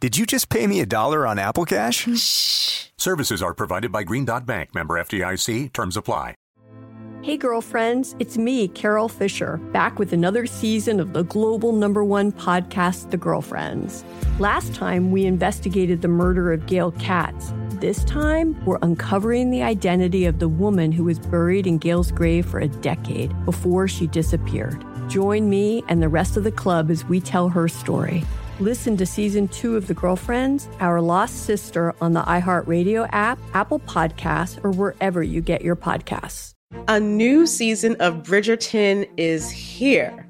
Did you just pay me a dollar on Apple Cash? Shh. Services are provided by Green Dot Bank, member FDIC. Terms apply. Hey, girlfriends, it's me, Carol Fisher, back with another season of the global number one podcast, The Girlfriends. Last time, we investigated the murder of Gail Katz. This time, we're uncovering the identity of the woman who was buried in Gail's grave for a decade before she disappeared. Join me and the rest of the club as we tell her story. Listen to season two of The Girlfriends, Our Lost Sister on the iHeartRadio app, Apple Podcasts, or wherever you get your podcasts. A new season of Bridgerton is here.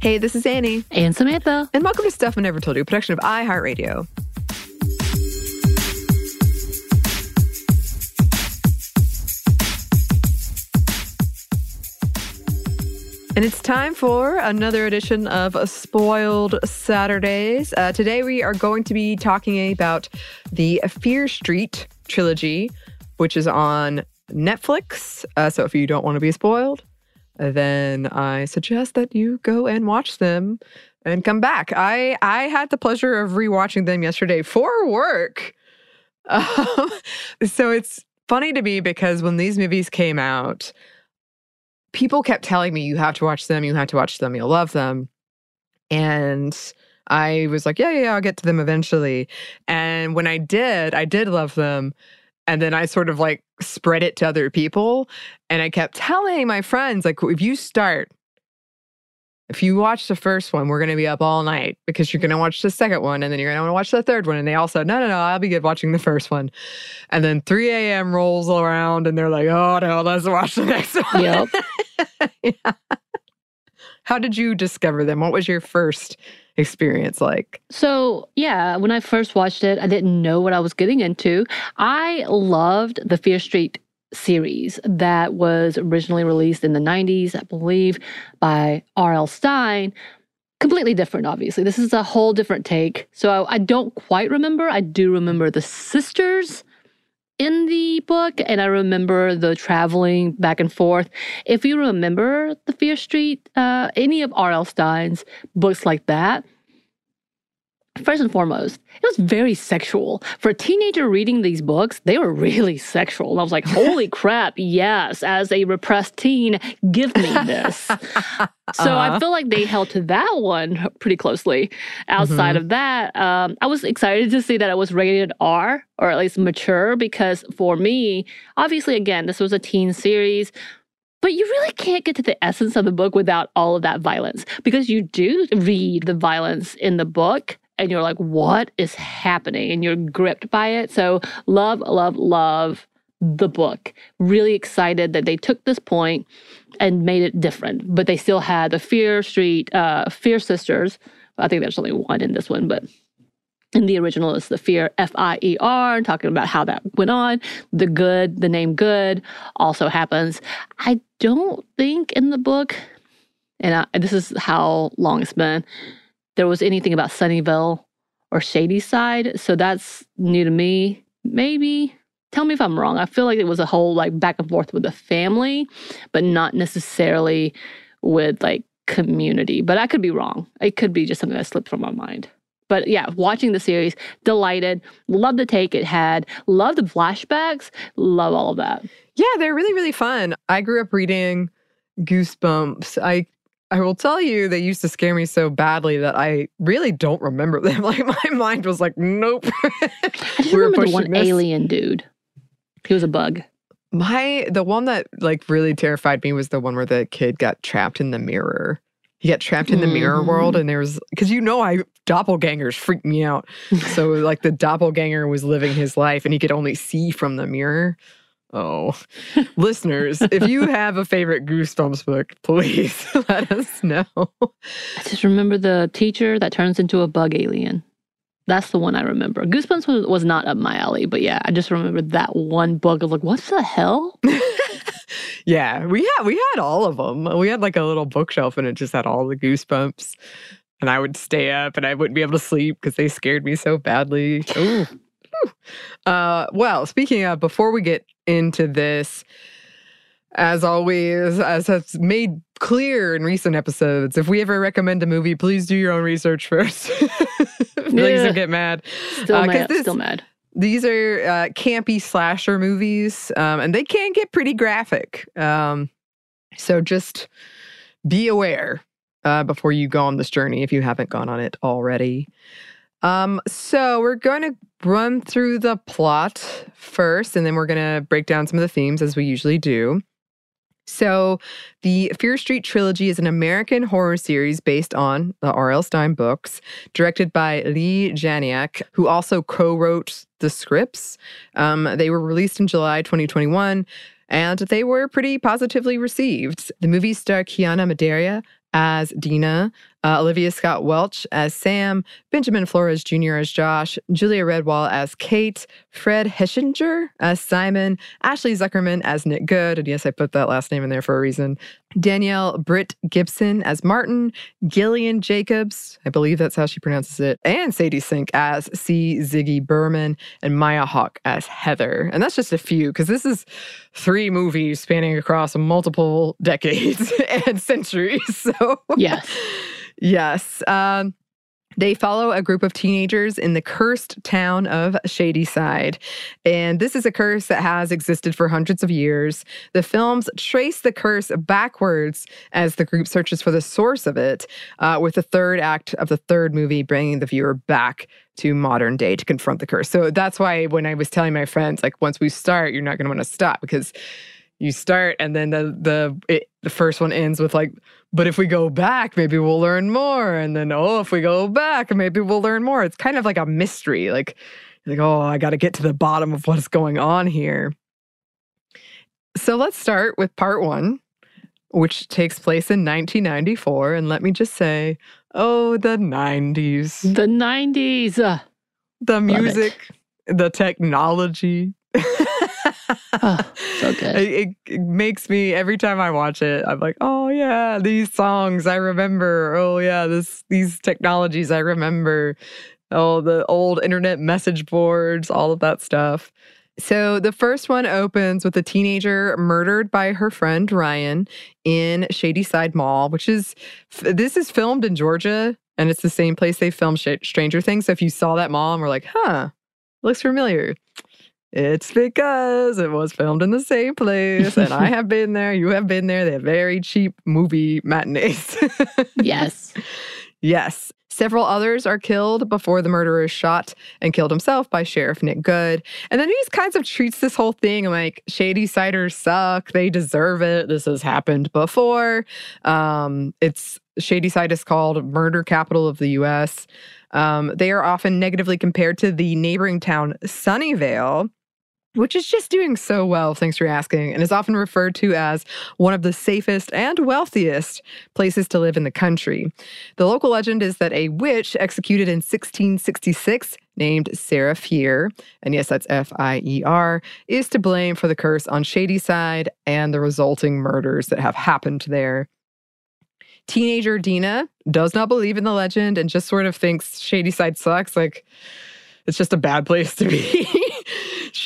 Hey, this is Annie. And Samantha. And welcome to Stuff I Never Told You, production of iHeartRadio. And it's time for another edition of Spoiled Saturdays. Uh, today we are going to be talking about the Fear Street trilogy, which is on Netflix. Uh, so if you don't want to be spoiled, then I suggest that you go and watch them and come back. I I had the pleasure of rewatching them yesterday for work. Um, so it's funny to me because when these movies came out, people kept telling me you have to watch them, you have to watch them, you'll love them. And I was like, yeah, yeah, yeah, I'll get to them eventually. And when I did, I did love them. And then I sort of like spread it to other people. And I kept telling my friends, like, if you start, if you watch the first one, we're going to be up all night because you're going to watch the second one and then you're going to want to watch the third one. And they all said, no, no, no, I'll be good watching the first one. And then 3 a.m. rolls around and they're like, oh, no, let's watch the next one. Yep. yeah. How did you discover them? What was your first experience like? So, yeah, when I first watched it, I didn't know what I was getting into. I loved the Fear Street series that was originally released in the 90s, I believe, by R.L. Stine. Completely different, obviously. This is a whole different take. So I, I don't quite remember. I do remember the sisters in the book, and I remember the traveling back and forth. If you remember the Fear Street, uh, any of R.L. Stine's books like that, first and foremost, it was very sexual. For a teenager reading these books, they were really sexual. And I was like, holy crap, yes, as a repressed teen, give me this. so Uh-huh. I feel like they held to that one pretty closely. Outside Mhm. of that, um, I was excited to see that it was rated R or at least mature because for me, obviously, again, this was a teen series. But you really can't get to the essence of the book without all of that violence because you do read the violence in the book and you're like, what is happening? And you're gripped by it. So, love, love, love the book. Really excited that they took this point and made it different, but they still had the Fear Street, uh, Fear Sisters. I think there's only one in this one, but in the original, it's the Fear F I E R, talking about how that went on. The good, the name good also happens. I don't think in the book, and I, this is how long it's been, there was anything about Sunnyvale or Shady Side. So that's new to me. Maybe, Tell me if I'm wrong. I feel like it was a whole like back and forth with the family, but not necessarily with like community. But I could be wrong. It could be just something that slipped from my mind. But yeah, watching the series, delighted. Love the take it had. Love the flashbacks. Love all of that. Yeah, they're really, really fun. I grew up reading Goosebumps. I I will tell you, they used to scare me so badly that I really don't remember them. Like my mind was like, nope. I just remember the one this. alien dude. He was a bug. My the one that like really terrified me was the one where the kid got trapped in the mirror. He got trapped in the mm. mirror world, mm. and there was because you know I doppelgangers freak me out. so like the doppelganger was living his life, and he could only see from the mirror. Oh, listeners, if you have a favorite Goosebumps book, please let us know. I just remember the teacher that turns into a bug alien. That's the one I remember. Goosebumps was, was not up my alley, but yeah, I just remember that one. I was like, what the hell? yeah, we had we had all of them. We had like a little bookshelf, and it just had all the Goosebumps. And I would stay up, and I wouldn't be able to sleep because they scared me so badly. Ooh. Uh, well, speaking of, before we get into this, as always, as has made clear in recent episodes, if we ever recommend a movie, please do your own research first. please yeah. don't get mad. Still uh, mad. This, still mad. These are uh, campy slasher movies, um, and they can get pretty graphic. Um, so just be aware uh, before you go on this journey if you haven't gone on it already. Um, so we're going to run through the plot first, and then we're going to break down some of the themes as we usually do. So, the Fear Street trilogy is an American horror series based on the R.L. Stine books, directed by Leigh Janiak, who also co wrote the scripts. Um, they were released in July 2021 and they were pretty positively received. The movie star Kiana Madeira as Dina, uh, Olivia Scott Welch as Sam, Benjamin Flores Jr. as Josh, Julia Rehwald as Kate, Fred Hechinger as Simon, Ashley Zuckerman as Nick Goode, and yes, I put that last name in there for a reason, Danielle Britt Gibson as Martin, Gillian Jacobs, I believe that's how she pronounces it, and Sadie Sink as C. Ziggy Berman, and Maya Hawke as Heather. And that's just a few, because this is three movies spanning across multiple decades and centuries. So, yes. Yes. Um, they follow a group of teenagers in the cursed town of Shadyside. And this is a curse that has existed for hundreds of years. The films trace the curse backwards as the group searches for the source of it, uh, with the third act of the third movie bringing the viewer back to modern day to confront the curse. So that's why when I was telling my friends, like, once we start, you're not going to want to stop because you start and then the the it, the first one ends with like but if we go back maybe we'll learn more. And then oh if we go back maybe we'll learn more. It's kind of like a mystery. Like like oh i got to get to the bottom of what's going on here. So let's start with part 1 which takes place in 1994 and let me just say oh the 90s the 90s the music the technology oh, so good. It, it, makes me every time I watch it, I'm like, oh yeah, these songs I remember. Oh yeah, this these technologies I remember. Oh, the old internet message boards, all of that stuff. So the first one opens with a teenager murdered by her friend Ryan in Shadyside Mall, which is this is filmed in Georgia and it's the same place they filmed Stranger Things. So if you saw that mall and were like, huh, looks familiar. It's because it was filmed in the same place and I have been there. You have been there. They're very cheap movie matinees. yes. Yes. Several others are killed before the murderer is shot and killed himself by Sheriff Nick Goode. And then he kinds of treats this whole thing like Shadysiders suck. They deserve it. This has happened before. Um, it's Shadyside is called murder capital of the US. Um, they are often negatively compared to the neighboring town Sunnyvale, which is just doing so well, thanks for asking, and is often referred to as one of the safest and wealthiest places to live in the country. The local legend is that a witch executed in 1666 named Sarah Fier, and yes, that's F I E R, is to blame for the curse on Shadyside and the resulting murders that have happened there. Teenager Dina does not believe in the legend and just sort of thinks Shadyside sucks. Like, it's just a bad place to be.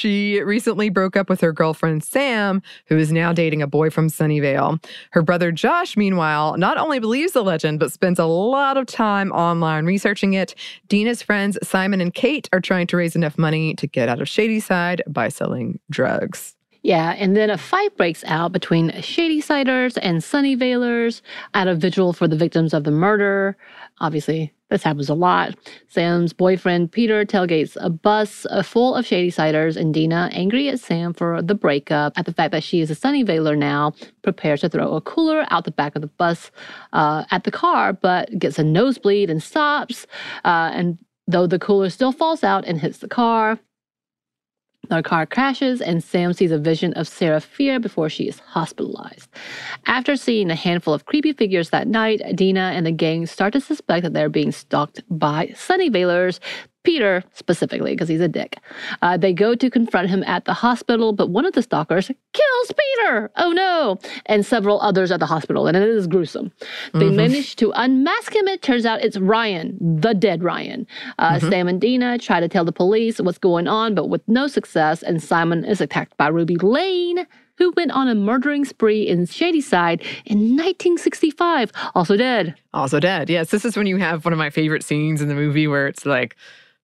She recently broke up with her girlfriend Sam, who is now dating a boy from Sunnyvale. Her brother Josh, meanwhile, not only believes the legend, but spends a lot of time online researching it. Dina's friends Simon and Kate are trying to raise enough money to get out of Shadyside by selling drugs. Yeah, and then a fight breaks out between Shadysiders and Sunnyvalers at a vigil for the victims of the murder. Obviously, this happens a lot. Sam's boyfriend Peter tailgates a bus full of Shadysiders, and Dina, angry at Sam for the breakup, at the fact that she is a Sunnyvaler now, prepares to throw a cooler out the back of the bus uh, at the car, but gets a nosebleed and stops. Uh, and though the cooler still falls out and hits the car, their car crashes, and Sam sees a vision of Sarah Fier before she is hospitalized. After seeing a handful of creepy figures that night, Dina and the gang start to suspect that they're being stalked by Sunnyvalers Peter specifically, because he's a dick. Uh, they go to confront him at the hospital, but one of the stalkers kills Peter. Oh no! And several others at the hospital, and it is gruesome. They mm-hmm. manage to unmask him. It turns out it's Ryan, the dead Ryan. Uh, mm-hmm. Sam and Dina try to tell the police what's going on, but with no success, and Simon is attacked by Ruby Lane who went on a murdering spree in Shadyside in 1965, also dead. Also dead. Yes, this is when you have one of my favorite scenes in the movie where it's like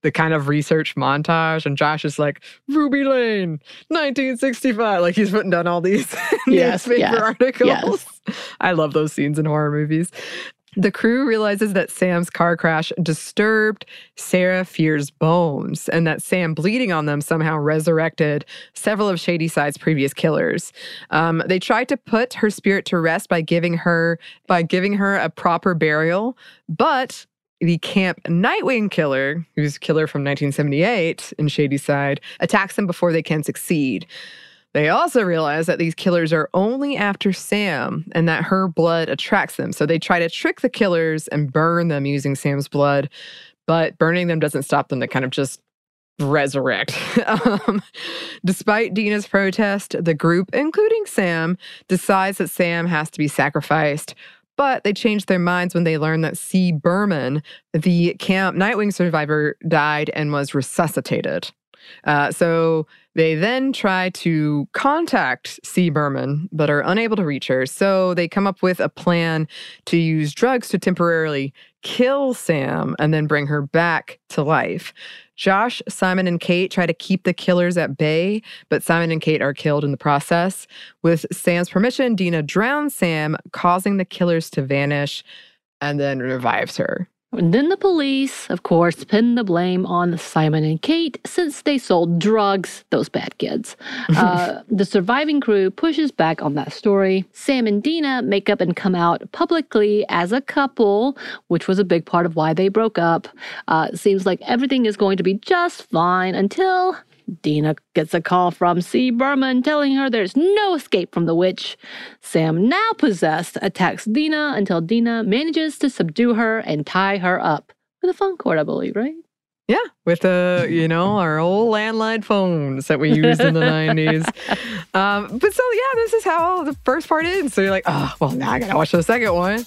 the kind of research montage and Josh is like Ruby Lane 1965 like he's putting down all these yes, newspaper yes, articles. Yes. I love those scenes in horror movies. The crew realizes that Sam's car crash disturbed Sarah Fier's bones and that Sam bleeding on them somehow resurrected several of Shadyside's previous killers. Um, they tried to put her spirit to rest by giving her by giving her a proper burial, but the Camp Nightwing killer, who's a killer from 1978 in Shadyside, attacks them before they can succeed. They also realize that these killers are only after Sam and that her blood attracts them. So they try to trick the killers and burn them using Sam's blood, but burning them doesn't stop them to kind of just resurrect. um, despite Dina's protest, the group, including Sam, decides that Sam has to be sacrificed but they changed their minds when they learned that C. Berman, the Camp Nightwing survivor, died and was resuscitated. Uh, so they then try to contact C. Berman, but are unable to reach her. So they come up with a plan to use drugs to temporarily kill Sam and then bring her back to life. Josh, Simon, and Kate try to keep the killers at bay, but Simon and Kate are killed in the process. With Sam's permission, Dina drowns Sam, causing the killers to vanish, and then revives her. And then the police, of course, pin the blame on Simon and Kate since they sold drugs, those bad kids. Uh, the surviving crew pushes back on that story. Sam and Dina make up and come out publicly as a couple, which was a big part of why they broke up. Uh, seems like everything is going to be just fine until Dina gets a call from C. Berman telling her there's no escape from the witch. Sam, now possessed, attacks Dina until Dina manages to subdue her and tie her up with a phone cord, I believe, right? Yeah, with the you know our old landline phones that we used in the nineties. Um, but so yeah, this is how the first part ends. So you're like, oh well, now I gotta watch the second one.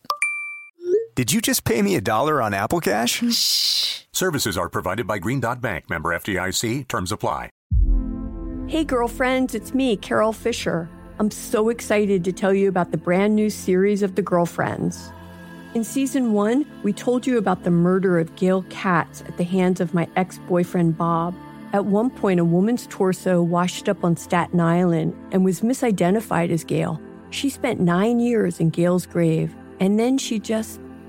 Did you just pay me a dollar on Apple Cash? Shh. Services are provided by Green Dot Bank, member FDIC. Terms apply. Hey, girlfriends, it's me, Carol Fisher. I'm so excited to tell you about the brand new series of The Girlfriends. In season one, we told you about the murder of Gail Katz at the hands of my ex boyfriend Bob. At one point, a woman's torso washed up on Staten Island and was misidentified as Gail. She spent nine years in Gail's grave, and then she just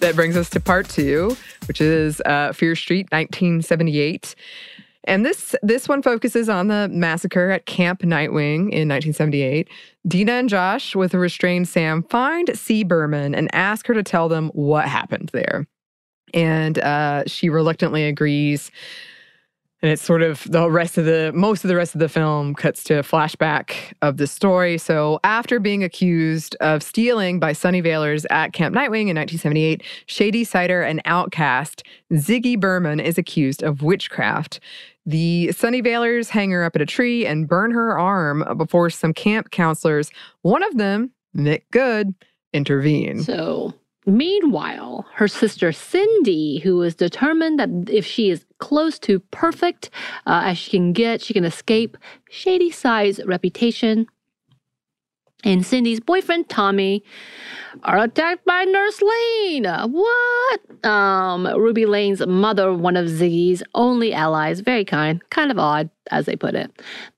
That brings us to part two, which is uh, Fear Street, 1978. And this this one focuses on the massacre at Camp Nightwing in 1978. Dina and Josh, with a restrained Sam, find C. Berman and ask her to tell them what happened there. And uh, she reluctantly agrees. And it's sort of the rest of the most of the rest of the film cuts to a flashback of the story. So after being accused of stealing by Sunny Sunnyvalers at Camp Nightwing in 1978, Shadysider and outcast Ziggy Berman is accused of witchcraft. The Sunny Sunnyvalers hang her up at a tree and burn her arm before some camp counselors, one of them, Nick Goode, intervene. So Meanwhile, her sister Cindy, who is determined that if she is close to perfect uh, as she can get, she can escape Shady Side's reputation. And Cindy's boyfriend Tommy are attacked by Nurse Lane. What? Um, Ruby Lane's mother, one of Ziggy's only allies, very kind, kind of odd, as they put it.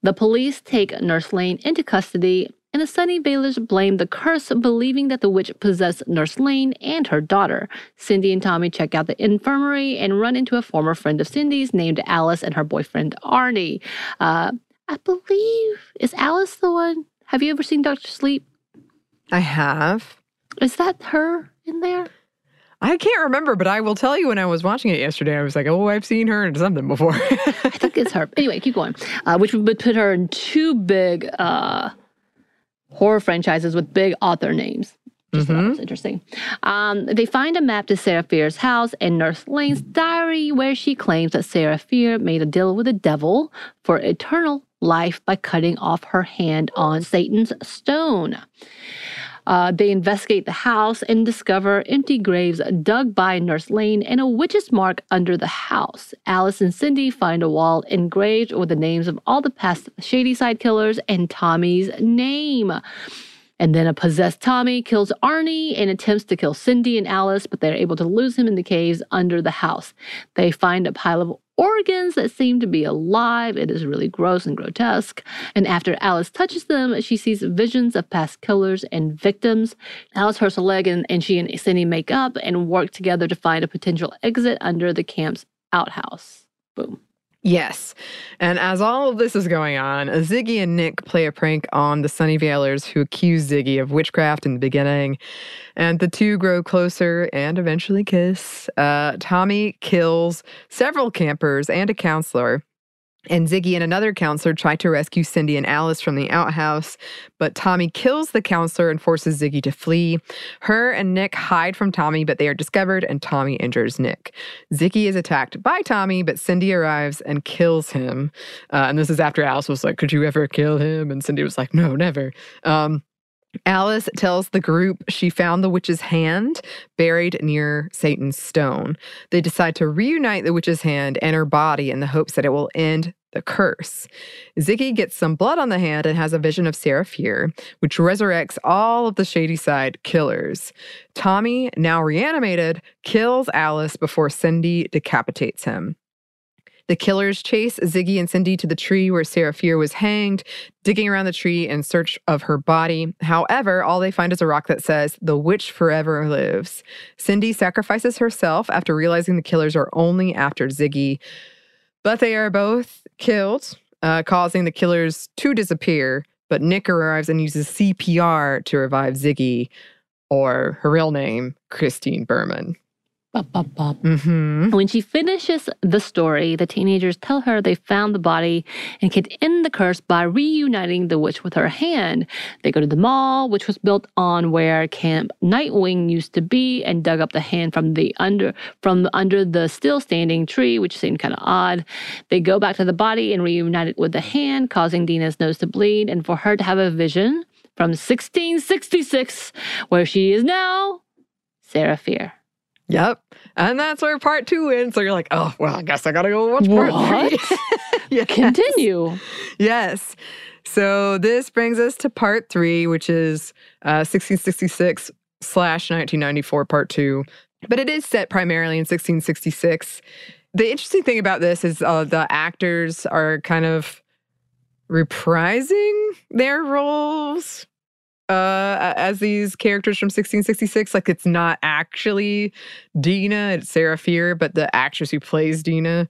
The police take Nurse Lane into custody and the Sunny Sunnyvalers blame the curse, believing that the witch possessed Nurse Lane and her daughter. Cindy and Tommy check out the infirmary and run into a former friend of Cindy's named Alice and her boyfriend Arnie. Uh, I believe, is Alice the one? Have you ever seen Doctor Sleep? I have. Is that her in there? I can't remember, but I will tell you when I was watching it yesterday, I was like, oh, I've seen her in something before. I think it's her. Anyway, keep going. Uh, which would put her in two big uh, horror franchises with big author names. Just mm-hmm. was interesting. Um, they find a map to Sarah Fier's house and Nurse Lane's diary, where she claims that Sarah Fear made a deal with the devil for eternal life by cutting off her hand on Satan's stone. Uh, they investigate the house and discover empty graves dug by Nurse Lane and a witch's mark under the house. Alice and Cindy find a wall engraved with the names of all the past Shadyside killers and Tommy's name. And then a possessed Tommy kills Arnie and attempts to kill Cindy and Alice, but they're able to lose him in the caves under the house. They find a pile of organs that seem to be alive. It is really gross and grotesque. And after Alice touches them, she sees visions of past killers and victims. Alice hurts a leg, and, and she and Cindy make up and work together to find a potential exit under the camp's outhouse. Boom. Yes. And as all of this is going on, Ziggy and Nick play a prank on the Sunnyvalers who accuse Ziggy of witchcraft in the beginning. And the two grow closer and eventually kiss. Uh, Tommy kills several campers and a counselor. And Ziggy and another counselor try to rescue Cindy and Alice from the outhouse, but Tommy kills the counselor and forces Ziggy to flee. Her and Nick hide from Tommy, but they are discovered, and Tommy injures Nick. Ziggy is attacked by Tommy, but Cindy arrives and kills him. Uh, and this is after Alice was like, Could you ever kill him? And Cindy was like, No, never. Um, Alice tells the group she found the witch's hand buried near Satan's stone. They decide to reunite the witch's hand and her body in the hopes that it will end the curse. Ziggy gets some blood on the hand and has a vision of Sarah Fier, which resurrects all of the Shady Side killers. Tommy, now reanimated, kills Alice before Cindy decapitates him. The killers chase Ziggy and Cindy to the tree where Sarah Fier was hanged, digging around the tree in search of her body. However, all they find is a rock that says, The witch forever lives. Cindy sacrifices herself after realizing the killers are only after Ziggy. But they are both killed, uh, causing the killers to disappear. But Nick arrives and uses CPR to revive Ziggy, or her real name, Christine Berman. Bop, bop, bop. Mm-hmm. When she finishes the story, the teenagers tell her they found the body and can end the curse by reuniting the witch with her hand. They go to the mall, which was built on where Camp Nightwing used to be, and dug up the hand from the under from under the still standing tree, which seemed kind of odd. They go back to the body and reunite it with the hand, causing Dina's nose to bleed, and for her to have a vision from 1666, where she is now, Sarah Fier. Yep. And that's where part two ends. So you're like, oh, well, I guess I got to go watch part What? three. yes. Continue. Yes. So this brings us to part three, which is uh, 1666 slash 1994, part two. But it is set primarily in 1666. The interesting thing about this is uh, the actors are kind of reprising their roles uh, as these characters from 1666. Like it's not actually Dina, it's Sarah Fier, but the actress who plays Dina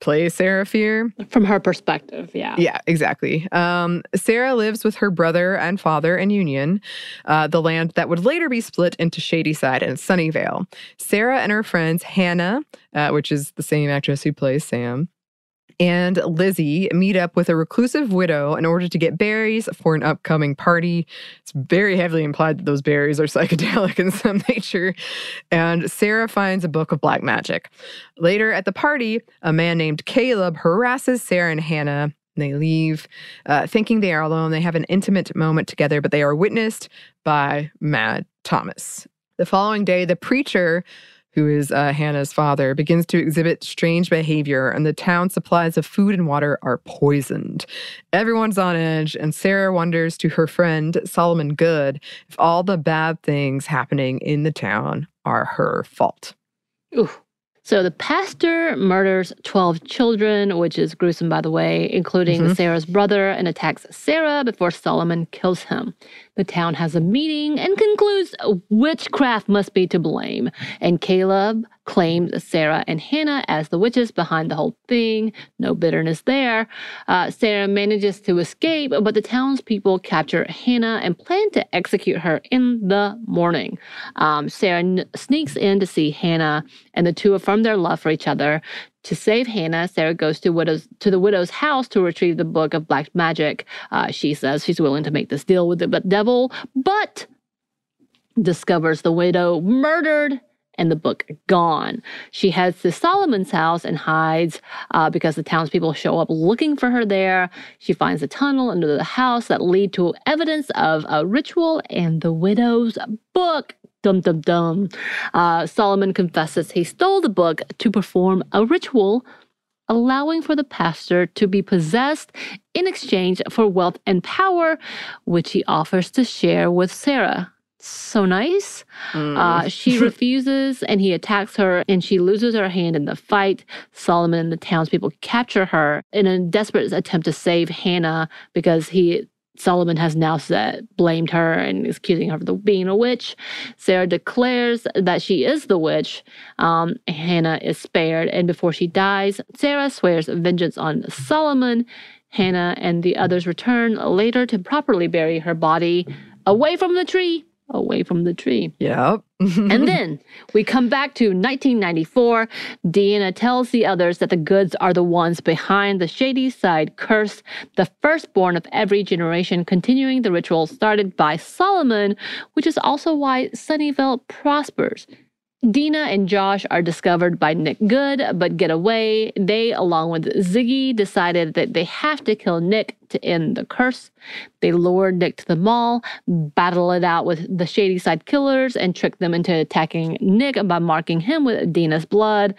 plays Sarah Fier. From her perspective, yeah. Yeah, exactly. Um, Sarah lives with her brother and father in Union, uh, the land that would later be split into Shadyside and Sunnyvale. Sarah and her friends, Hannah, uh, which is the same actress who plays Sam, and Lizzie meet up with a reclusive widow in order to get berries for an upcoming party. It's very heavily implied that those berries are psychedelic in some nature. And Sarah finds a book of black magic. Later at the party, a man named Caleb harasses Sarah and Hannah. They leave, uh, thinking they are alone. They have an intimate moment together, but they are witnessed by Mad Thomas. The following day, the preacher who is uh, Hannah's father, begins to exhibit strange behavior, and the town's supplies of food and water are poisoned. Everyone's on edge, and Sarah wonders to her friend, Solomon Goode, if all the bad things happening in the town are her fault. Ooh. So the pastor murders 12 children, which is gruesome, by the way, including Mhm. Sarah's brother, and attacks Sarah before Solomon kills him. The town has a meeting and concludes witchcraft must be to blame. And Caleb claims Sarah and Hannah as the witches behind the whole thing. No bitterness there. Uh, Sarah manages to escape, but the townspeople capture Hannah and plan to execute her in the morning. Um, Sarah n- sneaks in to see Hannah, and the two affirm their love for each other. To save Hannah, Sarah goes to widow's to the widow's house to retrieve the book of black magic. Uh, she says she's willing to make this deal with the devil, but discovers the widow murdered and the book gone. She heads to Solomon's house and hides uh, because the townspeople show up looking for her there. She finds a tunnel under the house that lead to evidence of a ritual and the widow's book. Dum dum dum. Uh, Solomon confesses he stole the book to perform a ritual, allowing for the pastor to be possessed in exchange for wealth and power, which he offers to share with Sarah so nice. Mm. Uh, she refuses and he attacks her and she loses her hand in the fight. Solomon and the townspeople capture her in a desperate attempt to save Hannah because he Solomon has now said, blamed her and is accusing her of being a witch. Sarah declares that she is the witch. Um, Hannah is spared, and before she dies, Sarah swears vengeance on Solomon. Hannah and the others return later to properly bury her body away from the tree away from the tree. Yep. and then we come back to 1994. Deanna tells the others that the goods are the ones behind the shady side curse, the firstborn of every generation, continuing the ritual started by Solomon, which is also why Sunnyvale prospers. Dina and Josh are discovered by Nick Goode, but get away. They, along with Ziggy, decided that they have to kill Nick to end the curse. They lure Nick to the mall, battle it out with the Shady Side killers, and trick them into attacking Nick by marking him with Dina's blood,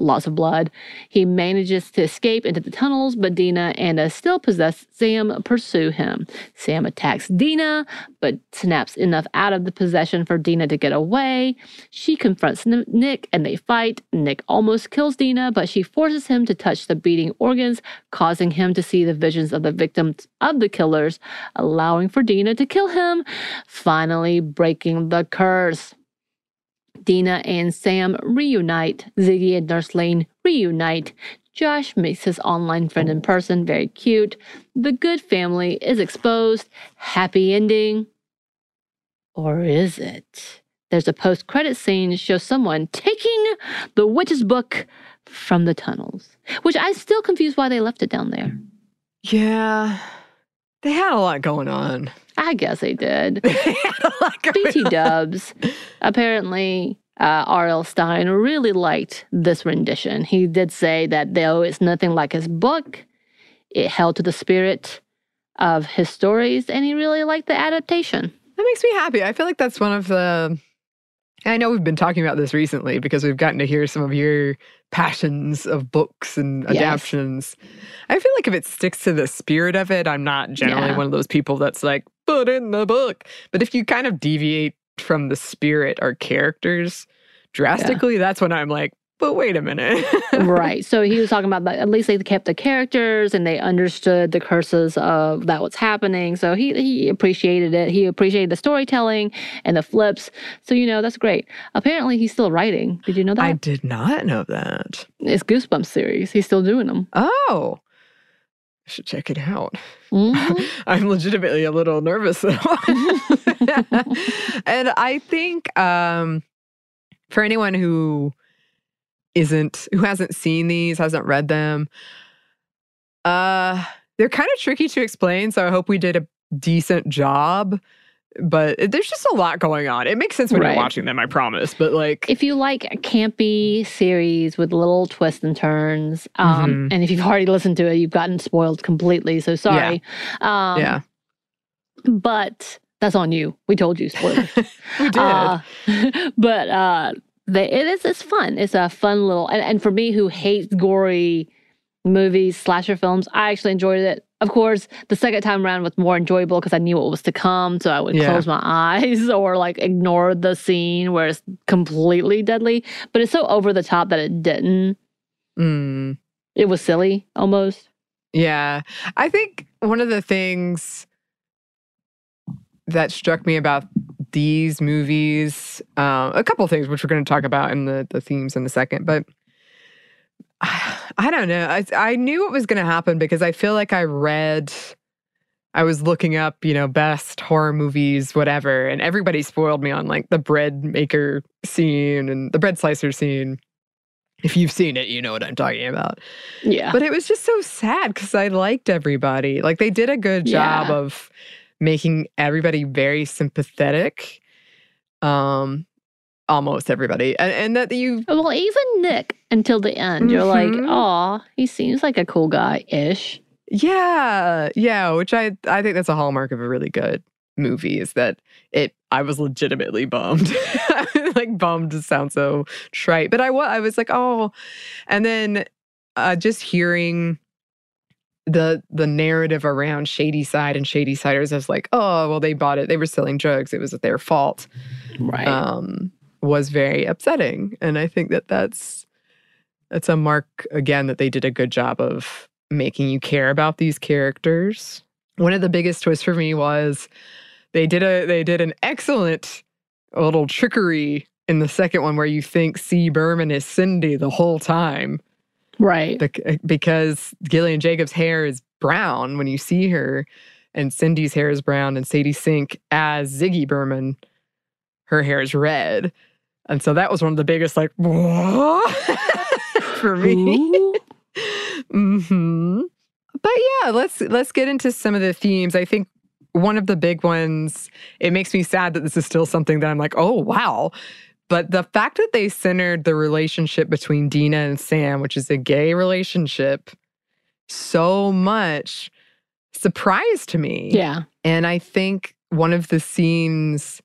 lots of blood. He manages to escape into the tunnels, but Dina and a still possessed Sam pursue him. Sam attacks Dina, but snaps enough out of the possession for Dina to get away. She confronts Nick and they fight. Nick almost kills Dina, but she forces him to touch the beating organs, causing him to see the visions of the victims of the killers, allowing for Dina to kill him, finally breaking the curse. Dina and Sam reunite. Ziggy and Nurse Lane reunite. Josh meets his online friend in person, very cute. The good family is exposed. Happy ending. Or is it? There's a post credit scene shows someone taking the witch's book from the tunnels, which I still confused why they left it down there. Yeah. They had a lot going on. I guess they did. BT dubs. Apparently, uh, R.L. Stine really liked this rendition. He did say that though it's nothing like his book, it held to the spirit of his stories, and he really liked the adaptation. That makes me happy. I feel like that's one of the. I know we've been talking about this recently because we've gotten to hear some of your passions of books and yes. adaptions. I feel like if it sticks to the spirit of it, I'm not generally yeah. one of those people that's like, put in the book. But if you kind of deviate from the spirit or characters drastically, yeah. that's when I'm like, but wait a minute. right. So he was talking about that at least they kept the characters and they understood the curses of that what's happening. So he he appreciated it. He appreciated the storytelling and the flips. So you know, that's great. Apparently he's still writing. Did you know that? I did not know that. It's Goosebumps series. He's still doing them. Oh. I should check it out. Mm-hmm. I'm legitimately a little nervous though. and I think um, for anyone who isn't who hasn't seen these, hasn't read them, uh, they're kind of tricky to explain. So I hope we did a decent job but there's just a lot going on. It makes sense when right. you're watching them, I promise. But like, if you like a campy series with little twists and turns, um, mm-hmm. and if you've already listened to it, you've gotten spoiled completely. So sorry. Yeah. Um, yeah. But that's on you. We told you spoilers. we did. Uh, but uh, they, it is. It's fun. It's a fun little. And, and for me, who hates gory movies, slasher films, I actually enjoyed it of course, the second time around was more enjoyable because I knew what was to come. So I would yeah. close my eyes or like ignore the scene where it's completely deadly. But it's so over the top that it didn't. Mm. It was silly almost. Yeah. I think one of the things that struck me about these movies, uh, a couple things, which we're going to talk about in the, the themes in a second, but I don't know. I, I knew what was going to happen because I feel like I read, I was looking up, you know, best horror movies, whatever, and everybody spoiled me on like the bread maker scene and the bread slicer scene. If you've seen it, you know what I'm talking about. Yeah. But it was just so sad because I liked everybody. Like they did a good job yeah. of making everybody very sympathetic. Um, almost everybody. And, and that you Well, even Nick until the end, you're like, oh, he seems like a cool guy ish. Yeah, yeah, which I I think that's a hallmark of a really good movie is that it I was legitimately bummed. like bummed to sound so trite, but I was I was like, "Oh." And then uh just hearing the the narrative around Shady Side and Shady Siders as like, "Oh, well they bought it. They were selling drugs. It was their fault." Right. Um was very upsetting, and I think that that's that's a mark again that they did a good job of making you care about these characters. One of the biggest twists for me was they did a they did an excellent little trickery in the second one where you think C. Berman is Cindy the whole time. Right. Bec- because Gillian Jacobs' hair is brown when you see her, and Cindy's hair is brown, and Sadie Sink as Ziggy Berman, her hair is red. And so that was one of the biggest, like, for me. hmm But yeah, let's let's get into some of the themes. I think one of the big ones, it makes me sad that this is still something that I'm like, oh wow. But the fact that they centered the relationship between Dina and Sam, which is a gay relationship, so much surprised to me. Yeah. And I think one of the scenes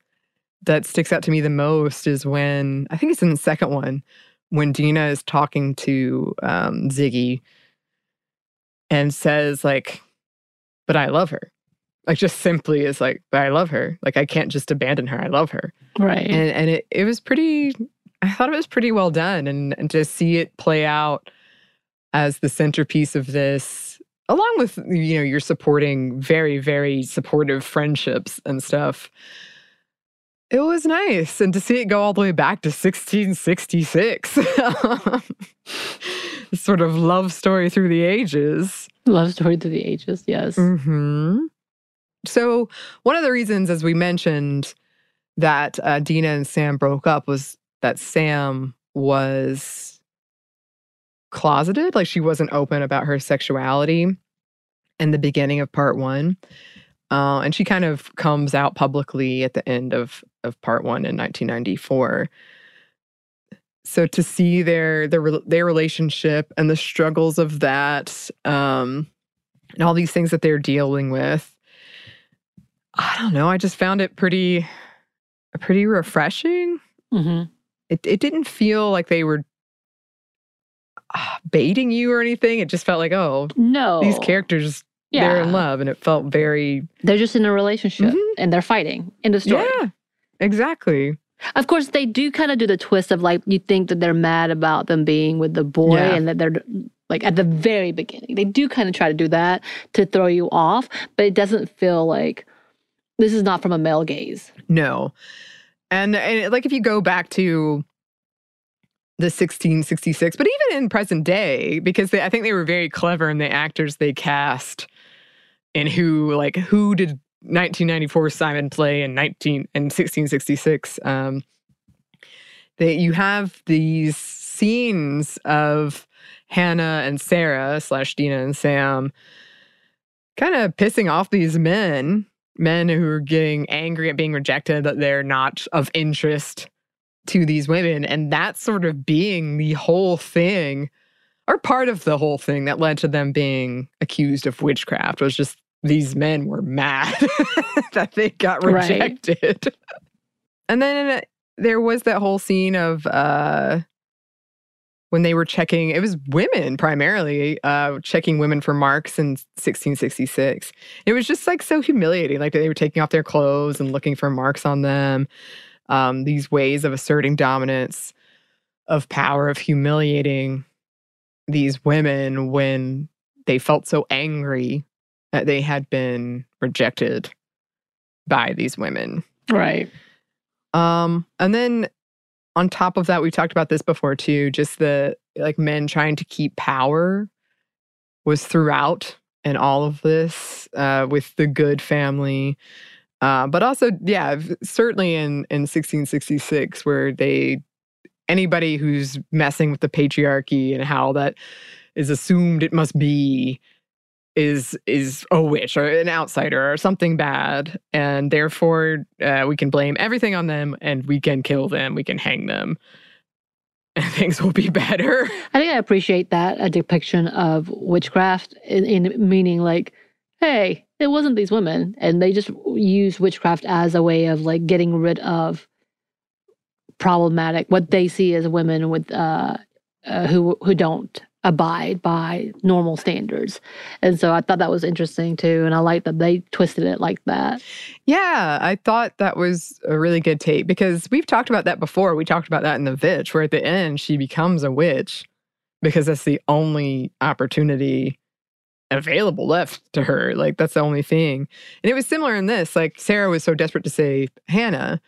that sticks out to me the most is when I think it's in the second one when Dina is talking to um, Ziggy and says like, "But I love her." Like just simply is like, "But I love her." Like I can't just abandon her. I love her. Right. And and it it was pretty. I thought it was pretty well done, and and to see it play out as the centerpiece of this, along with you know you're supporting very very supportive friendships and stuff. It was nice, and to see it go all the way back to 1666, sort of love story through the ages. Love story through the ages, yes. hmm So, one of the reasons, as we mentioned, that uh, Dina and Sam broke up was that Sam was closeted. Like, she wasn't open about her sexuality in the beginning of part one. Uh, and she kind of comes out publicly at the end of, of part one in 1994. So to see their their their relationship and the struggles of that, um, and all these things that they're dealing with, I don't know. I just found it pretty pretty refreshing. Mm-hmm. It it didn't feel like they were ah, baiting you or anything. It just felt like, oh, No. these characters they're in love, and it felt very They're just in a relationship and they're fighting in the story. yeah, exactly. Of course, they do kind of do the twist of like you think that they're mad about them being with the boy Yeah. and that they're like at the very beginning. They do kind of try to do that to throw you off, but it doesn't feel like this is not from a male gaze. No. And, and like if you go back to the 1666, but even in present day, because they, I think they were very clever in the actors they cast and who like who did 1994 Simon play in 19 and 1666. Um, that you have these scenes of Hannah and Sarah slash Dina and Sam kind of pissing off these men, men who are getting angry at being rejected, that they're not of interest to these women. And that sort of being the whole thing, or part of the whole thing that led to them being accused of witchcraft was just these men were mad that they got Right. rejected. and then there was that whole scene of uh when they were checking it was women primarily uh checking women for marks in 1666 it was just like so humiliating like they were taking off their clothes and looking for marks on them um these ways of asserting dominance of power of humiliating these women when they felt so angry that they had been rejected by these women Right. um, and then on top of that, we talked about this before too, just the like men trying to keep power was throughout in all of this, uh, with the Goode family. Uh, but also, yeah, certainly in, in 1666, where they anybody who's messing with the patriarchy and how that is assumed it must be is is a witch or an outsider or something bad and therefore uh, we can blame everything on them and we can kill them we can hang them and things will be better. I think I appreciate that a depiction of witchcraft in, in meaning like, hey, it wasn't these women, and they just use witchcraft as a way of like getting rid of problematic what they see as women with uh, uh who who don't abide by normal standards. And so I thought that was interesting too. And I like that they twisted it like that. Yeah, I thought that was a really good take because we've talked about that before. We talked about that in The Witch, where at the end she becomes a witch because that's the only opportunity available left to her. Like that's the only thing. And it was similar in this. Like Sarah was so desperate to save Hannah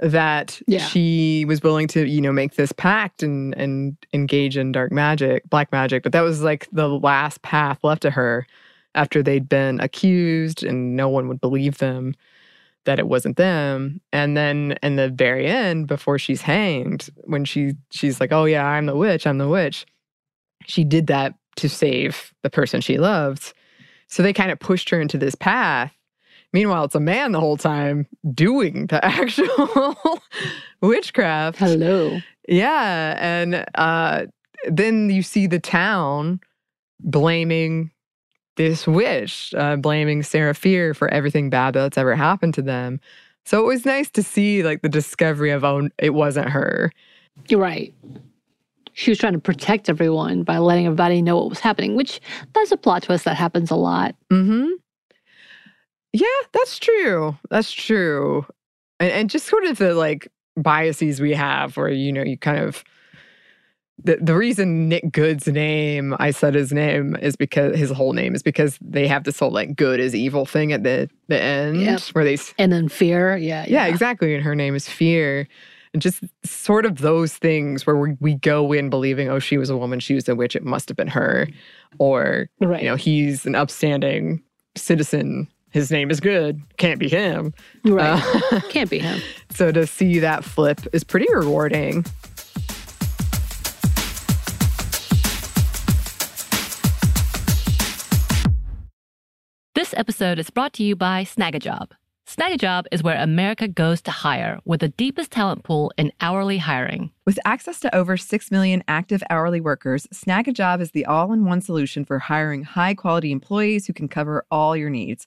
that Yeah. she was willing to, you know, make this pact and and engage in dark magic, black magic. But that was like the last path left to her after they'd been accused and no one would believe them that it wasn't them. And then in the very end, before she's hanged, when she she's like, Oh yeah, I'm the witch, I'm the witch. She did that to save the person she loved. So they kind of pushed her into this path. Meanwhile, it's a man the whole time doing the actual witchcraft. Hello. Yeah. And uh, then you see the town blaming this witch, uh, blaming Sarah Fier for everything bad that's ever happened to them. So it was nice to see like the discovery of, oh, it wasn't her. You're right. She was trying to protect everyone by letting everybody know what was happening, which that's a plot twist that happens a lot. Mm-hmm. Yeah, that's true. That's true. And, and just sort of the like biases we have where, you know, you kind of the, the reason Nick Goode's name, I said his name is because his whole name is because they have this whole like good is evil thing at the the end Yep. where they And then fear. Yeah. yeah, exactly. And her name is Fear. And just sort of those things where we, we go in believing, oh, she was a woman, she was a witch, it must have been her. Or, Right. you know, he's an upstanding citizen, his name is good, can't be him. Right. Uh, Can't be him. so to see that flip is pretty rewarding. This episode is brought to you by Snagajob. Snagajob is where America goes to hire with the deepest talent pool in hourly hiring. With access to over 6 million active hourly workers, Snagajob is the all in one solution for hiring high quality employees who can cover all your needs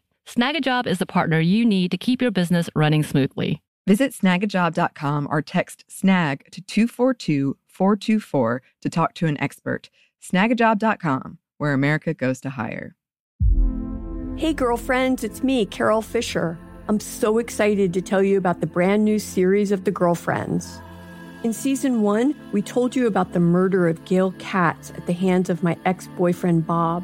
Snagajob is the partner you need to keep your business running smoothly. Visit snagajob.com or text snag to 242 424 to talk to an expert. Snagajob.com, where America goes to hire. Hey, girlfriends, it's me, Carol Fisher. I'm so excited to tell you about the brand new series of The Girlfriends. In season one, we told you about the murder of Gail Katz at the hands of my ex boyfriend Bob.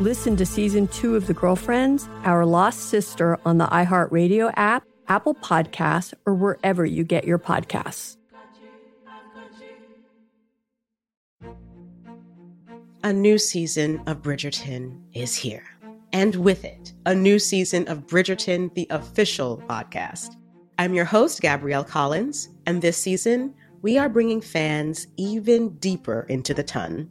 Listen to season two of The Girlfriends, Our Lost Sister on the iHeartRadio app, Apple Podcasts, or wherever you get your podcasts. A new season of Bridgerton is here. And with it, a new season of Bridgerton, the official podcast. I'm your host, Gabrielle Collins, and this season, we are bringing fans even deeper into the ton.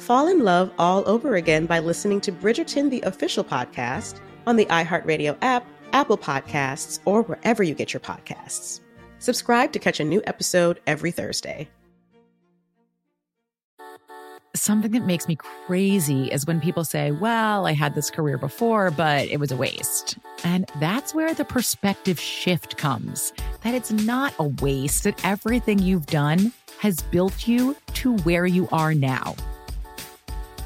fall in love all over again by listening to Bridgerton, the official podcast, on the iHeartRadio app, Apple Podcasts, or wherever you get your podcasts. Subscribe to catch a new episode every Thursday. Something that makes me crazy is when people say, Well, I had this career before, but it was a waste. And that's where the perspective shift comes that it's not a waste, that everything you've done has built you to where you are now.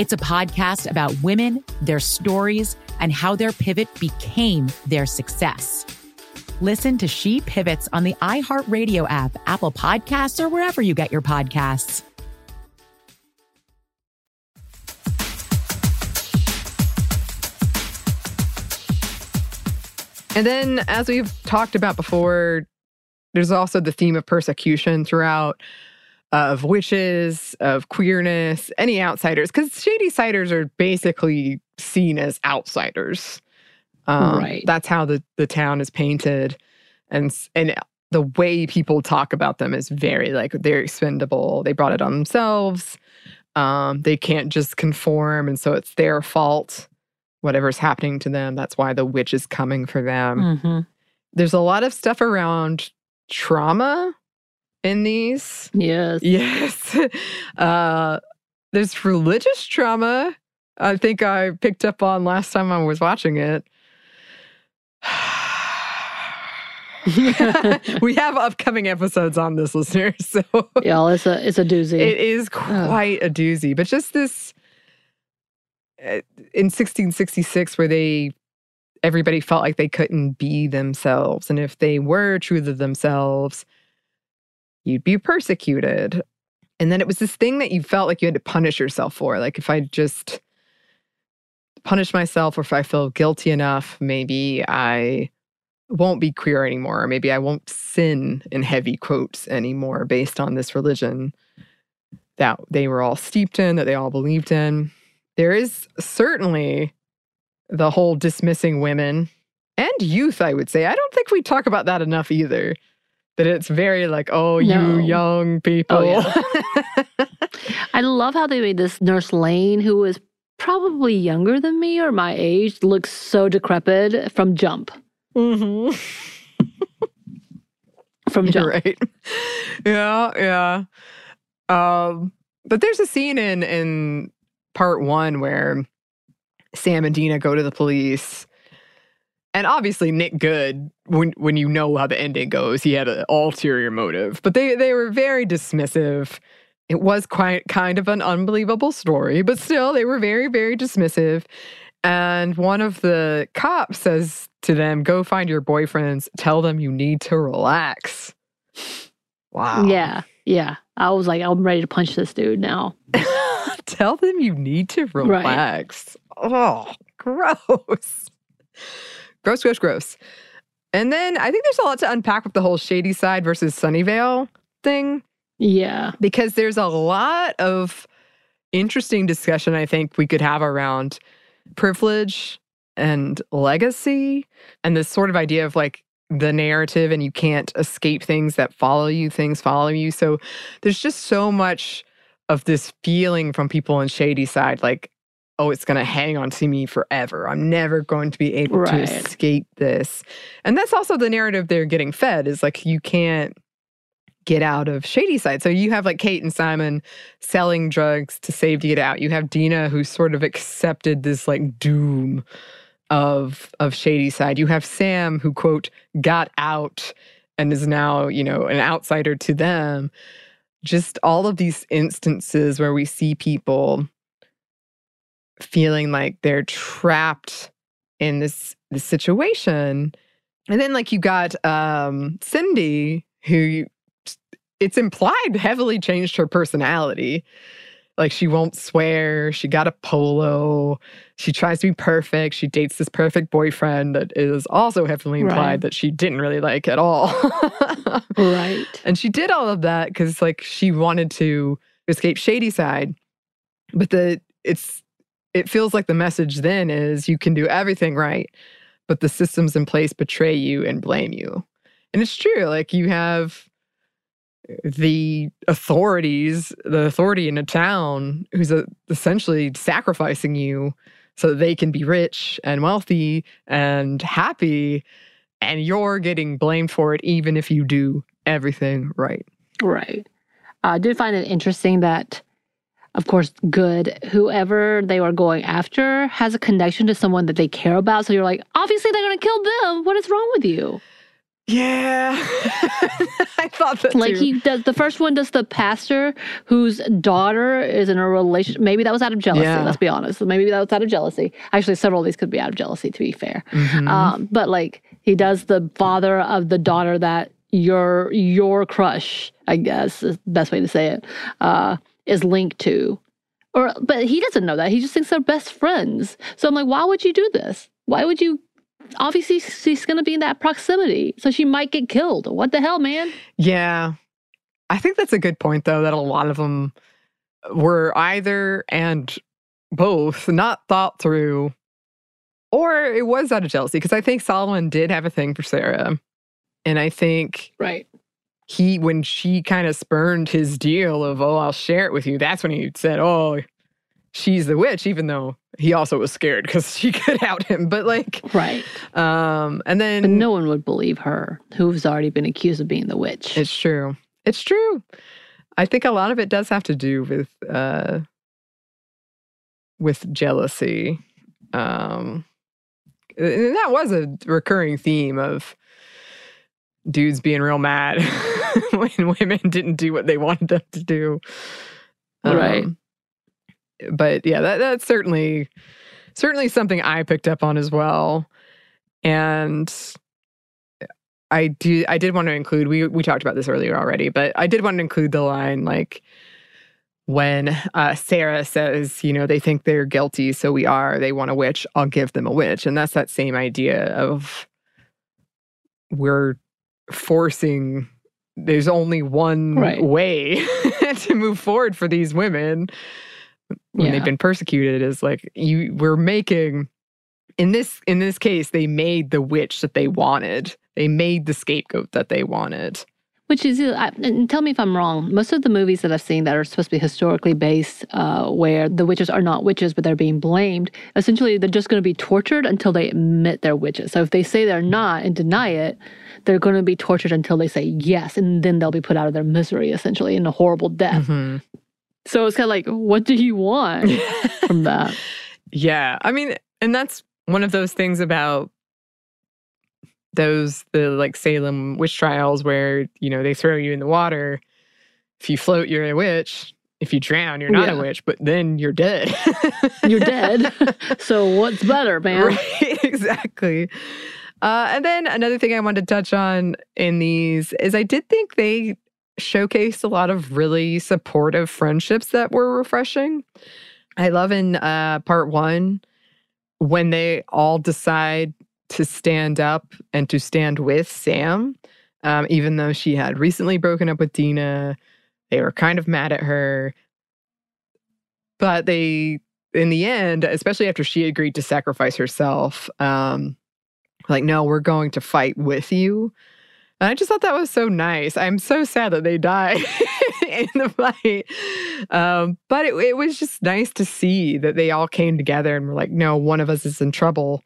It's a podcast about women, their stories, and how their pivot became their success. Listen to She Pivots on the iHeartRadio app, Apple Podcasts, or wherever you get your podcasts. And then, as we've talked about before, there's also the theme of persecution throughout of witches, of queerness, any outsiders, because Shadysiders are basically seen as outsiders. Um, Right. That's how the, the town is painted. And, and the way people talk about them is very like they're expendable. They brought it on themselves. Um, they can't just conform. And so it's their fault, whatever's happening to them. That's why the witch is coming for them Mhm. there's a lot of stuff around trauma in these. Yes. Yes. Uh, there's religious trauma. I think I picked up on last time I was watching it. we have upcoming episodes on this, listeners. So Yeah, it's a it's a doozy. it is quite a doozy. But just this uh, in 1666, where they everybody felt like they couldn't be themselves, and if they were true to themselves, you'd be persecuted. And then it was this thing that you felt like you had to punish yourself for. Like if I just punish myself, or if I feel guilty enough, maybe I won't be queer anymore, or maybe I won't sin in heavy quotes anymore based on this religion that they were all steeped in, that they all believed in. There is certainly the whole dismissing women and youth, I would say. I don't think we talk about that enough either. That it's very like, oh, No. you young people. Oh, yeah. I love how they made this nurse Lane, who was probably younger than me or my age, look so decrepit from Jump. Mm-hmm. From Jump. right. Yeah, yeah. Um, but there's a scene in in part one where Sam and Dina go to the police. And obviously Nick Goode, when when you know how the ending goes, he had an ulterior motive. But they they were very dismissive. It was quite kind of an unbelievable story, but still they were very, very dismissive. And one of the cops says to them, Go find your boyfriends, tell them you need to relax. Wow. Yeah, yeah. I was like, I'm ready to punch this dude now. Tell them you need to Right. relax. Oh, gross. Gross, gross, gross. And then I think there's a lot to unpack with the whole Shadyside versus Sunnyvale thing. Yeah. Because there's a lot of interesting discussion I think we could have around privilege and legacy and this sort of idea of like the narrative and you can't escape things that follow you, things follow you. So there's just so much of this feeling from people in Shadyside like, oh, it's going to hang on to me forever. I'm never going to be able Right. to escape this. And that's also the narrative they're getting fed is like, you can't get out of Shadyside. So you have like Kate and Simon selling drugs to save to get out. You have Dina who sort of accepted this like doom of of Shadyside. You have Sam who quote got out and is now, you know, an outsider to them. Just all of these instances where we see people feeling like they're trapped in this this situation. And then like you got um Cindy who it's implied heavily changed her personality. Like she won't swear, she got a polo, she tries to be perfect, she dates this perfect boyfriend that is also heavily implied Right. that she didn't really like at all. right. And she did all of that because like she wanted to escape Shadyside. But the it's it feels like the message then is you can do everything right, but the systems in place betray you and blame you. And it's true. Like you have the authorities, the authority in a town who's uh essentially sacrificing you so that they can be rich and wealthy and happy. And you're getting blamed for it, even if you do everything right. Right. I did find it interesting that, of course, Goode, whoever they are going after has a connection to someone that they care about. So you're like, obviously they're going to kill them. What is wrong with you? Yeah. I thought that Like too. he does, the first one does the pastor whose daughter is in a relationship. Maybe that was out of jealousy. Yeah. Let's be honest. Maybe that was out of jealousy. Actually, several of these could be out of jealousy, to be fair. Mhm. Um, but like he does the father of the daughter that your your crush, I guess is the best way to say it, uh, is linked to. Or but he doesn't know that. He just thinks they're best friends. So I'm like, why would you do this? Why would you obviously she's gonna be in that proximity. So she might get killed. What the hell, man? Yeah. I think that's a good point, though, that a lot of them were either and both not thought through, or it was out of jealousy. Because I think Solomon did have a thing for Sarah. And I think Right. He, when she kind of spurned his deal of, oh, I'll share it with you, that's when he said, oh, she's the witch, even though he also was scared because she could out him. But like, Right. um, and then But no one would believe her who's already been accused of being the witch. It's true. It's true. I think a lot of it does have to do with uh with jealousy. Um and that was a recurring theme of dudes being real mad when women didn't do what they wanted them to do. Right. Um, but yeah, that that's certainly certainly something I picked up on as well. And I do I did want to include we we talked about this earlier already, but I did want to include the line like when uh, Sarah says, you know, they think they're guilty, so we are. They want a witch. I'll give them a witch, and that's that same idea of we're forcing. There's only one Right. way to move forward for these women when Yeah. they've been persecuted. Is like you. We're making in this in this case they made the witch that they wanted they made the scapegoat that they wanted Which is, uh, I- tell me if I'm wrong. Most of the movies that I've seen that are supposed to be historically based, uh, where the witches are not witches but they're being blamed, essentially they're just going to be tortured until they admit they're witches. So if they say they're not and deny it, they're going to be tortured until they say yes, and then they'll be put out of their misery, essentially, in a horrible death. Mm-hmm. So it's kind of like, what do you want from that? yeah i mean and that's one of those things about those the like salem witch trials where you know they throw you in the water if you float you're a witch if you drown you're not a witch but then you're dead You're dead. so what's better, man? Right, exactly. Uh, and then another thing I wanted to touch on in these is I did think they showcased a lot of really supportive friendships that were refreshing. I love in uh, part one when they all decide to stand up and to stand with Sam, um, even though she had recently broken up with Dina. They were kind of mad at her. But they in the end, especially after she agreed to sacrifice herself, um, like, no, we're going to fight with you. And I just thought that was so nice. I'm so sad that they die in the fight. Um, but it, it was just nice to see that they all came together and were like, no, one of us is in trouble.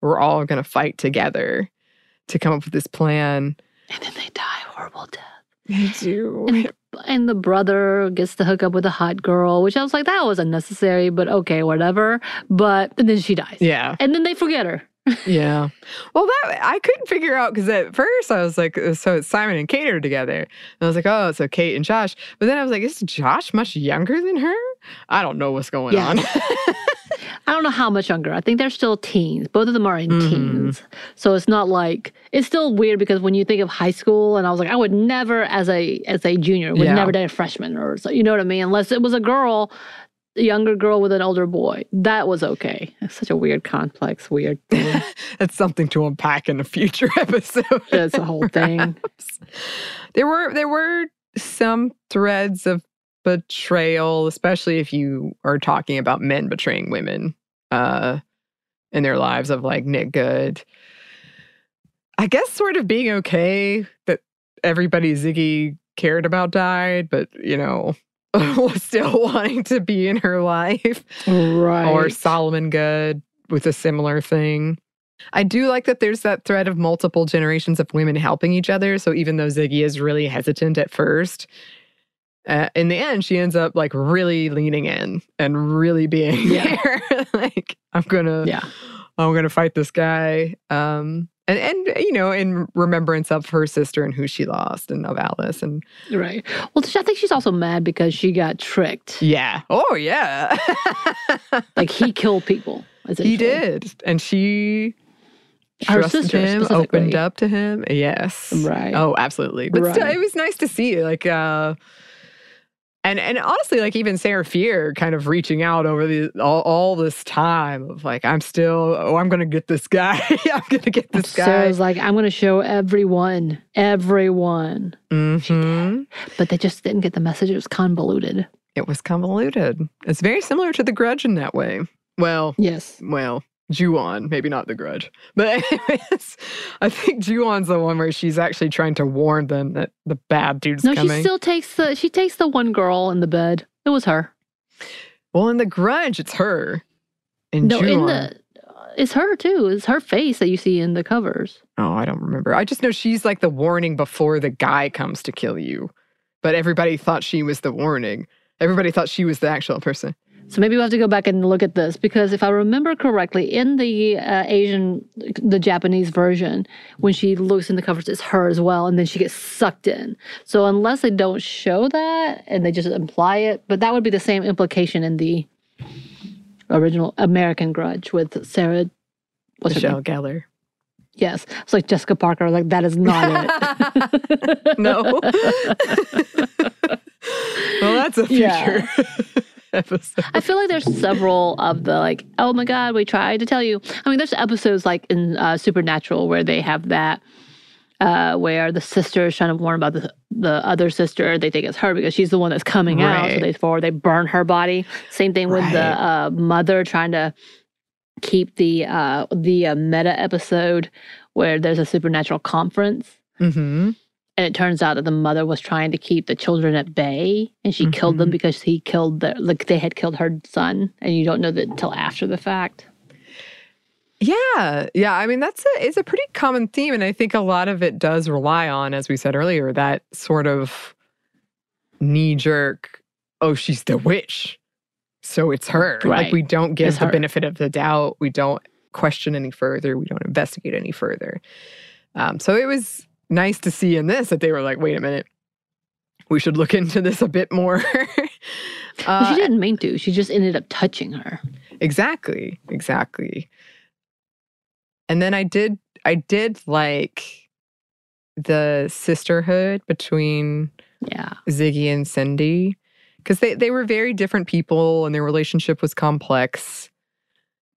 We're all going to fight together to come up with this plan. And then they die horrible death. I do. And, and the brother gets to hook up with a hot girl, which I was like, that was unnecessary, but okay, whatever. But and then she dies. Yeah. And then they forget her. Yeah. Well, that I couldn't figure out because at first I was like, so it's Simon and Kate are together. And I was like, oh, so Kate and Josh. But then I was like, is Josh much younger than her? I don't know what's going Yeah. on. I don't know how much younger. I think they're still teens. Both of them are in Mhm. teens. So it's not like it's still weird because when you think of high school and I was like, I would never as a as a junior would Yeah. never date a freshman or so you know what I mean? Unless it was a girl, a younger girl with an older boy. That was okay. It's such a weird, complex, weird thing. That's something to unpack in a future episode. It's a whole thing. there were there were some threads of betrayal, especially if you are talking about men betraying women uh in their lives of like Nick Goode. I guess sort of being okay that everybody Ziggy cared about died, but you know, was still wanting to be in her life. Right. Or Solomon Goode with a similar thing. I do like that there's that thread of multiple generations of women helping each other. So even though Ziggy is really hesitant at first, uh, in the end, she ends up like really leaning in and really being Yeah. there. like I'm gonna, Yeah. I'm gonna fight this guy. Um, and and you know, in remembrance of her sister and who she lost, and of Alice, and Right. Well, I think she's also mad because she got tricked. yeah, oh yeah, Like he killed people. he did, and she Her sister him, opened up to him. Yes, Right. Oh, absolutely. But still, it was nice to see, like, uh, and and honestly, like even Sarah Fier kind of reaching out over the all, all this time of like, I'm still, oh, I'm gonna get this guy. I'm gonna get this guy. Sarah's like, I'm going to show everyone, everyone. Mhm. But they just didn't get the message. It was convoluted. It was convoluted. It's very similar to The Grudge in that way. Well, Yes. well, Ju-on, maybe not The Grudge. But anyways, I think Ju-on's the one where she's actually trying to warn them that the bad dude's No, coming. No, she still takes the she takes the one girl in the bed. It was her. well, in The Grudge, it's her. In no, in Ju-on. the it's her too. It's her face that you see in the covers. Oh, I don't remember. I just know she's like the warning before the guy comes to kill you. But everybody thought she was the warning. Everybody thought she was the actual person. So maybe we'll have to go back and look at this because if I remember correctly, in the uh, Asian, the Japanese version, when she looks in the covers, it's her as well, and then she gets sucked in. So unless they don't show that and they just imply it, but that would be the same implication in the original American Grudge with Sarah. What's Michelle? Gellar. Yes, it's like Jessica Parker. Like that is not it. no. well, that's a Yeah. episode. I feel like there's several of the like, oh my god, we tried to tell you. I mean, there's episodes like in uh, Supernatural where they have that, uh, where the sister is trying to warn about the the other sister. They think it's her because she's the one that's coming out. So they for they burn her body. Same thing with the uh, mother trying to keep the uh, the uh, meta episode where there's a supernatural conference. Mm-hmm. And it turns out that the mother was trying to keep the children at bay, and she killed them because he killed their like they had killed her son, and you don't know that until after the fact. Yeah, yeah. I mean, that's a it's a pretty common theme, and I think a lot of it does rely on, as we said earlier, that sort of knee jerk. Oh, she's the witch, so it's her. Like we don't give It's the her. benefit of the doubt. We don't question any further. We don't investigate any further. Um, so it was nice to see in this that they were like, wait a minute, we should look into this a bit more. Uh, she didn't mean to. She just ended up touching her. Exactly, exactly. And then I did I did like the sisterhood between Yeah. Ziggy and Cindy cuz they they were very different people and their relationship was complex.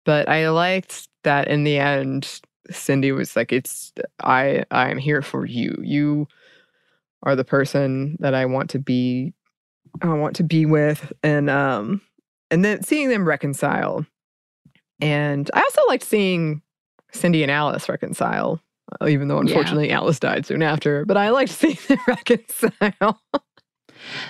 But I liked that in the end Cindy was like it's I I am here for you. You are the person that I want to be I want to be with and um and then seeing them reconcile. And I also liked seeing Cindy and Alice reconcile, even though Yeah. unfortunately Alice died soon after. But I liked seeing them reconcile.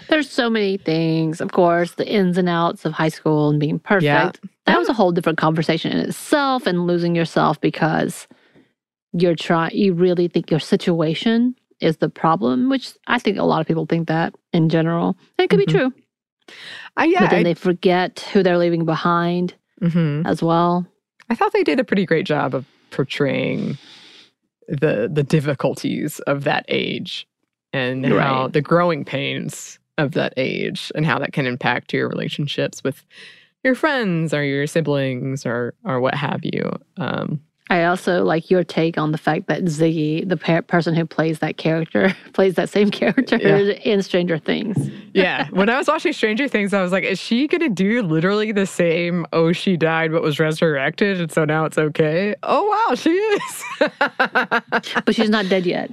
There's so many things, of course, the ins and outs of high school and being perfect. Yeah. That was a whole different conversation in itself and losing yourself because you're trying you really think your situation is the problem, which I think a lot of people think that in general. And it could Mm-hmm. be true. Uh, yeah, but then I- they forget who they're leaving behind Mhm. as well. I thought they did a pretty great job of portraying the the difficulties of that age and how the growing pains of that age and how that can impact your relationships with your friends or your siblings or or what have you. Um, I also like your take on the fact that Ziggy, the per- person who plays that character, plays that same character Yeah. in Stranger Things. yeah, when I was watching Stranger Things, I was like, is she gonna do literally the same? Oh, she died but was resurrected, and so now it's okay. Oh wow, she is. but she's not dead yet.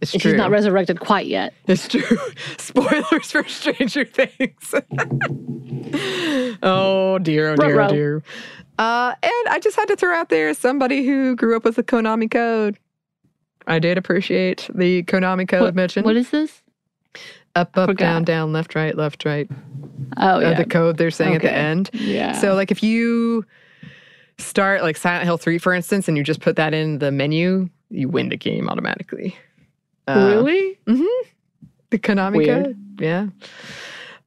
It's true. She's not resurrected quite yet. It's true. Spoilers for Stranger Things. oh dear, oh dear, oh dear. Uh, and I just had to throw out there somebody who grew up with the Konami code. I did appreciate the Konami code What- mentioned. what is this? Up, up, down, down, left, right, left, right. Oh, Uh, yeah. the code they're saying at the end. Yeah. So, like, if you start like Silent Hill 3, for instance, and you just put that in the menu, you win the game automatically. Really? Mm-hmm. The Konami Weird. code. Yeah.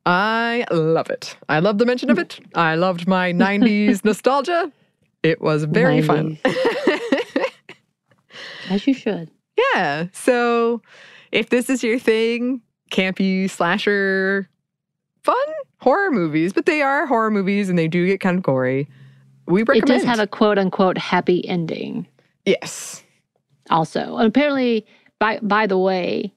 I love it. I love the mention of it. I loved my 90s nostalgia. It was very fun. As you should. Yeah. So if this is your thing, campy slasher fun horror movies, but they are horror movies and they do get kind of gory. We recommend. It does have a quote unquote happy ending. yes. Also, and apparently, by by the way,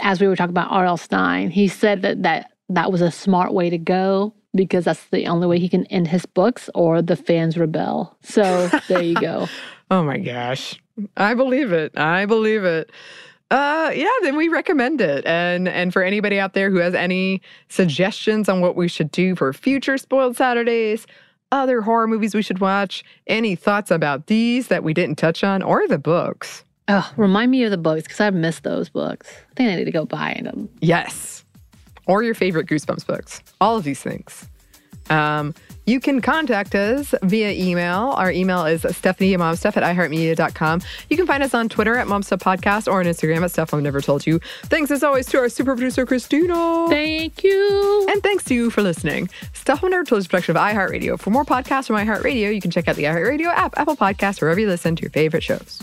as we were talking about R.L. Stine, he said that that that was a smart way to go because that's the only way he can end his books, or the fans rebel. So there you go. Oh my gosh. I believe it. I believe it. Uh yeah, then we recommend it. And and for anybody out there who has any suggestions on what we should do for future spoiled Saturdays, other horror movies we should watch, any thoughts about these that we didn't touch on or the books. Oh, remind me of the books because I've missed those books. I think I need to go buy them. Yes. Or your favorite Goosebumps books. All of these things. Um, you can contact us via email. Our email is Stephanie Momstuff at iHeartMedia.com. You can find us on Twitter at Momstuff Podcast or on Instagram at Stuff Mom Never Told You. Thanks as always to our super producer, Christina. Thank you. And thanks to you for listening. Stuff Mom Never Told You is a production of iHeartRadio. For more podcasts from iHeartRadio, you can check out the iHeartRadio app, Apple Podcasts, wherever you listen to your favorite shows.